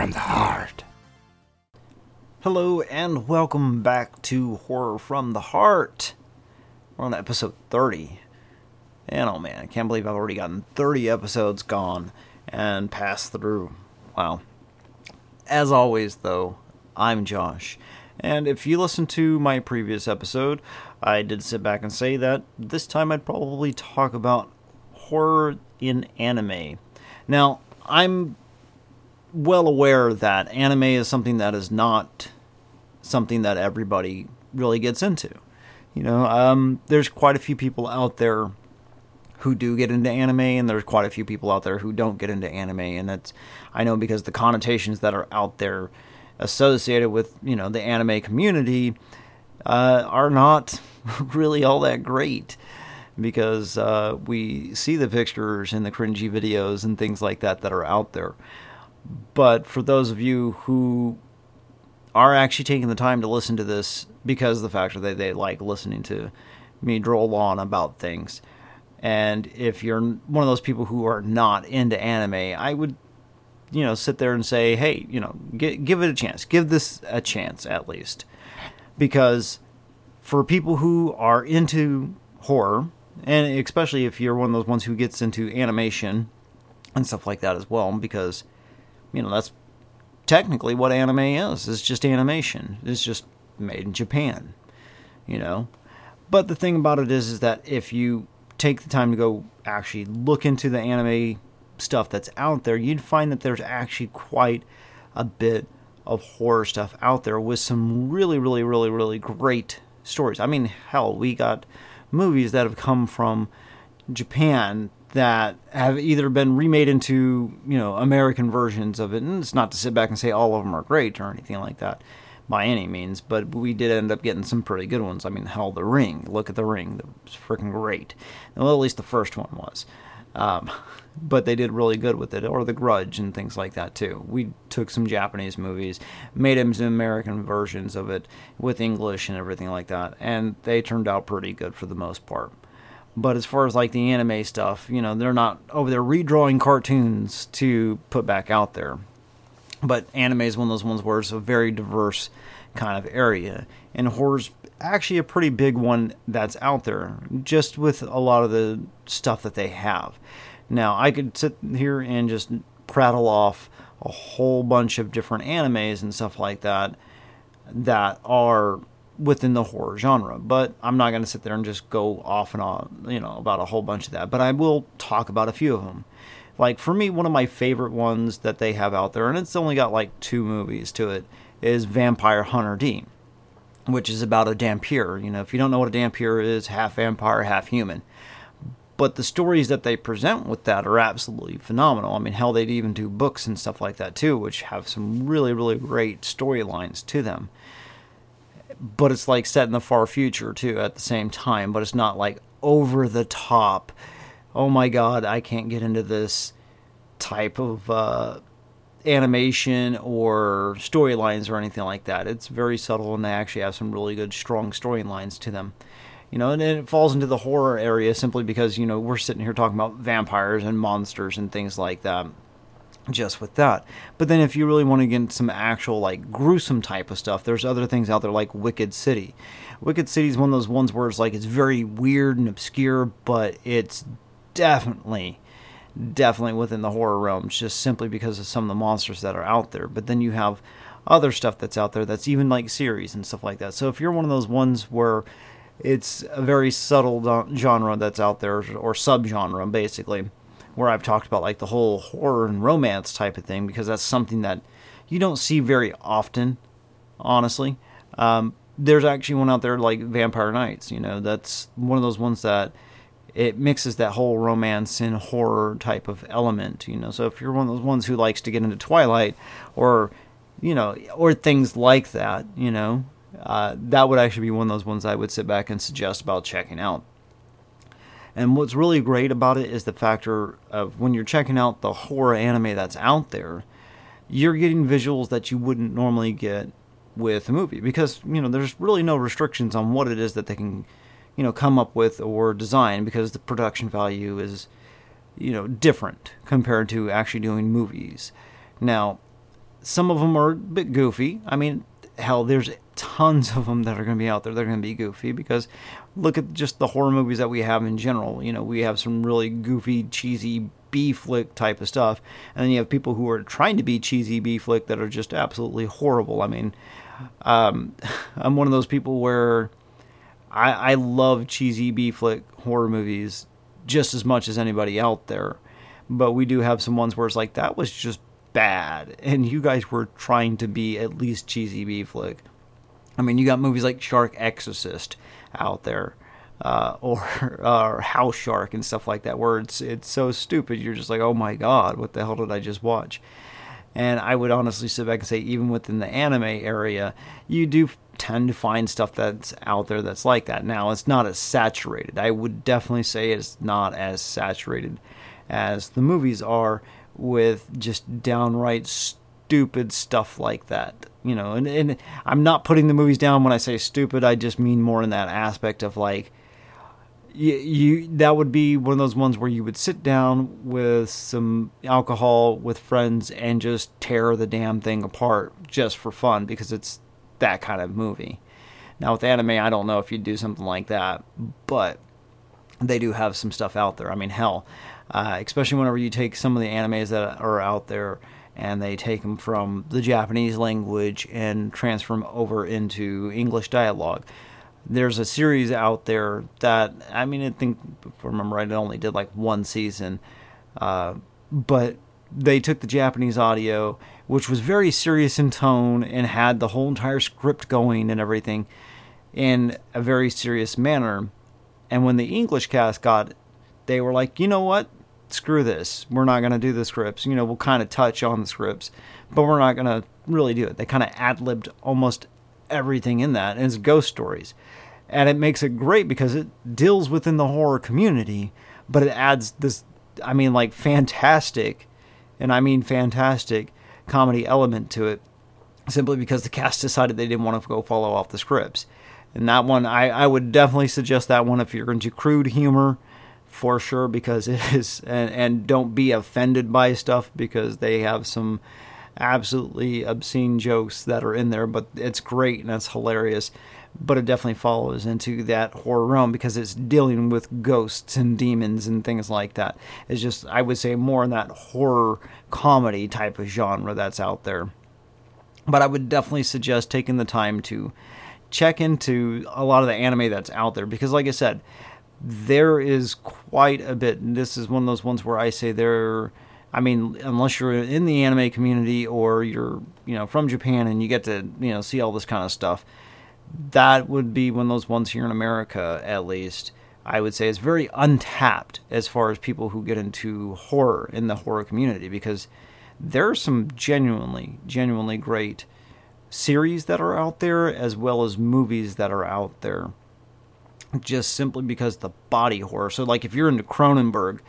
from the heart. Hello and welcome back to Horror from the Heart. We're on episode 30. And oh man, I can't believe I've already gotten 30 episodes gone and passed through. Wow. As always, though, I'm Josh. And if you listen to my previous episode, I did sit back and say that this time I'd probably talk about horror in anime. Now, I'm well aware that anime is something that is not something that everybody really gets into. You know, um, there's quite a few people out there who do get into anime, and there's quite a few people out there who don't get into anime, and that's I know because the connotations that are out there associated with you know the anime community uh, are not really all that great because uh, we see the pictures and the cringy videos and things like that that are out there. But for those of you who are actually taking the time to listen to this because of the fact that they, like listening to me droll on about things, and if you're one of those people who are not into anime, I would, you know, sit there and say, hey, you know, give, give it a chance. Give this a chance at least. Because for people who are into horror, and especially if you're one of those ones who gets into animation and stuff like that as well, because, you know, that's technically what anime is. It's just animation. It's just made in Japan, you know. But the thing about it is, is that if you take the time to go actually look into the anime stuff that's out there, you'd find that there's actually quite a bit of horror stuff out there with some really, really, really, really great stories. I mean, hell, we got movies that have come from Japan that have either been remade into, you know, American versions of it. And it's not to sit back and say all of them are great or anything like that by any means, but we did end up getting some pretty good ones. I mean, hell, The Ring. Look at The Ring. That was freaking great. Well, at least the first one was. Um, but they did really good with it, or The Grudge and things like that too. We took some Japanese movies, made them some American versions of it with English and everything like that, and they turned out pretty good for the most part. But as far as like the anime stuff, you know, they're not oh, over there redrawing cartoons to put back out there but anime is one of those ones where it's a very diverse kind of area, and horror's actually a pretty big one that's out there, just with a lot of the stuff that they have. Now, I could sit here and just prattle off a whole bunch of different animes and stuff like that that are within the horror genre, but I'm not going to sit there and just go off and on, you know, about a whole bunch of that. But I will talk about a few of them. Like for me, one of my favorite ones that they have out there, and it's only got like two movies to it, is Vampire Hunter D, which is about a Dhampir. You know, if you don't know what a Dhampir is, half vampire, half human. But the stories that they present with that are absolutely phenomenal. I mean, hell, they'd even do books and stuff like that too, which have some really, really great storylines to them. But it's like set in the far future too at the same time, but it's not like over the top oh my god, I can't get into this type of uh, animation or storylines or anything like that. It's very subtle, and they actually have some really good, strong storylines to them. You know, and it falls into the horror area simply because you know we're sitting here talking about vampires and monsters and things like that. Just with that, but then if you really want to get into some actual like gruesome type of stuff, there's other things out there like Wicked City. Wicked City is one of those ones where it's like it's very weird and obscure, but it's definitely definitely within the horror realms just simply because of some of the monsters that are out there. But then you have other stuff that's out there that's even like series and stuff like that. So if you're one of those ones where it's a very subtle genre that's out there or subgenre basically where I've talked about like the whole horror and romance type of thing because that's something that you don't see very often honestly um, there's actually one out there like Vampire Knights you know that's one of those ones that it mixes that whole romance and horror type of element, you know. So if you're one of those ones who likes to get into Twilight or you know, or things like that, you know, uh, that would actually be one of those ones I would sit back and suggest about checking out. And what's really great about it is the factor of when you're checking out the horror anime that's out there, you're getting visuals that you wouldn't normally get with a movie because you know there's really no restrictions on what it is that they can you know come up with or design because the production value is you know different compared to actually doing movies. Now, some of them are a bit goofy. I mean, hell, there's tons of them that are going to be out there. They're going to be goofy because look at just the horror movies that we have in general. You know, we have some really goofy, cheesy B flick type of stuff, and then you have people who are trying to be cheesy B flick that are just absolutely horrible. I mean, um, I'm one of those people where I, I love cheesy B flick horror movies just as much as anybody out there, but we do have some ones where it's like that was just bad, and you guys were trying to be at least cheesy B flick. I mean, you got movies like Shark Exorcist out there, uh, or or House Shark and stuff like that, where it's it's so stupid. You're just like, oh my god, what the hell did I just watch? And I would honestly sit back and say, even within the anime area, you do tend to find stuff that's out there that's like that. Now, it's not as saturated. I would definitely say it's not as saturated as the movies are with just downright stupid stuff like that. You know, and, and I'm not putting the movies down when I say stupid. I just mean more in that aspect of like, you, you that would be one of those ones where you would sit down with some alcohol with friends and just tear the damn thing apart just for fun because it's that kind of movie. Now with anime, I don't know if you'd do something like that, but they do have some stuff out there. I mean, hell, uh, especially whenever you take some of the animes that are out there and they take them from the Japanese language and transfer them over into English dialogue there's a series out there that I mean I think if I remember right, it only did like one season, uh, but they took the Japanese audio, which was very serious in tone and had the whole entire script going and everything, in a very serious manner. And when the English cast got, they were like, you know what, screw this, we're not gonna do the scripts. You know, we'll kind of touch on the scripts, but we're not gonna really do it. They kind of ad libbed almost everything in that, and it's ghost stories. And it makes it great because it deals within the horror community, but it adds this, I mean, like fantastic, and I mean fantastic comedy element to it simply because the cast decided they didn't want to go follow off the scripts. And that one, I, I would definitely suggest that one if you're into crude humor, for sure, because it is, and, and don't be offended by stuff because they have some absolutely obscene jokes that are in there, but it's great and it's hilarious. But it definitely follows into that horror realm because it's dealing with ghosts and demons and things like that. It's just, I would say, more in that horror comedy type of genre that's out there. But I would definitely suggest taking the time to check into a lot of the anime that's out there because, like I said, there is quite a bit. And this is one of those ones where I say there I mean, unless you're in the anime community or you're, you know, from Japan and you get to, you know, see all this kind of stuff, that would be one of those ones here in America, at least. I would say is very untapped as far as people who get into horror in the horror community because there are some genuinely, genuinely great series that are out there as well as movies that are out there just simply because the body horror. So, like, if you're into Cronenberg,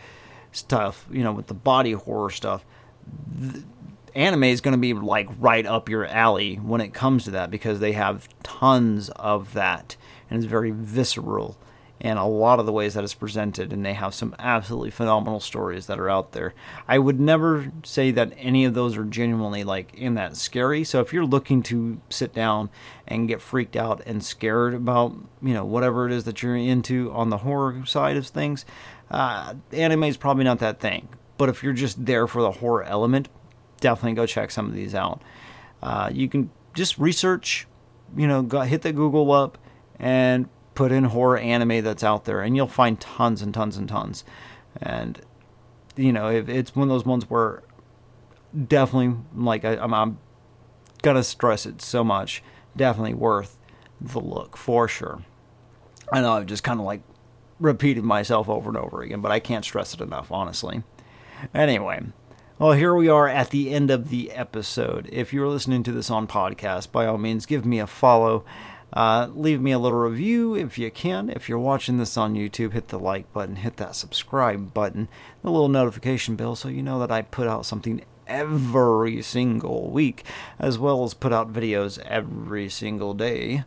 stuff, you know, with the body horror stuff, anime is going to be like right up your alley when it comes to that because they have tons of that and it's very visceral in a lot of the ways that it's presented and they have some absolutely phenomenal stories that are out there. I would never say that any of those are genuinely like in that scary. So if you're looking to sit down and get freaked out and scared about, you know, whatever it is that you're into on the horror side of things, uh, anime is probably not that thing. But if you're just there for the horror element, definitely go check some of these out. Uh, you can just research, you know, go, hit the Google up and put in horror anime that's out there, and you'll find tons and tons and tons. And you know, if it's one of those ones where definitely, like I, I'm, I'm gonna stress it so much, definitely worth the look for sure. I know I've just kind of like repeated myself over and over again, but I can't stress it enough, honestly. Anyway, well, here we are at the end of the episode. If you're listening to this on podcast, by all means, give me a follow. Uh, leave me a little review if you can. If you're watching this on YouTube, hit the like button, hit that subscribe button, the little notification bell so you know that I put out something every single week, as well as put out videos every single day.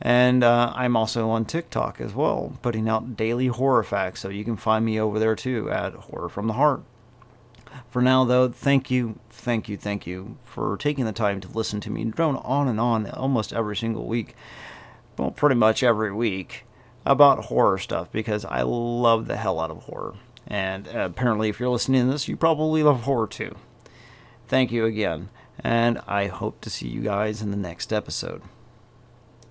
And uh, I'm also on TikTok as well, putting out daily horror facts, so you can find me over there too at Horror from the Heart. For now, though, thank you, thank you, thank you for taking the time to listen to me drone on and on almost every single week. Well, pretty much every week about horror stuff because I love the hell out of horror. And uh, apparently, if you're listening to this, you probably love horror too. Thank you again, and I hope to see you guys in the next episode.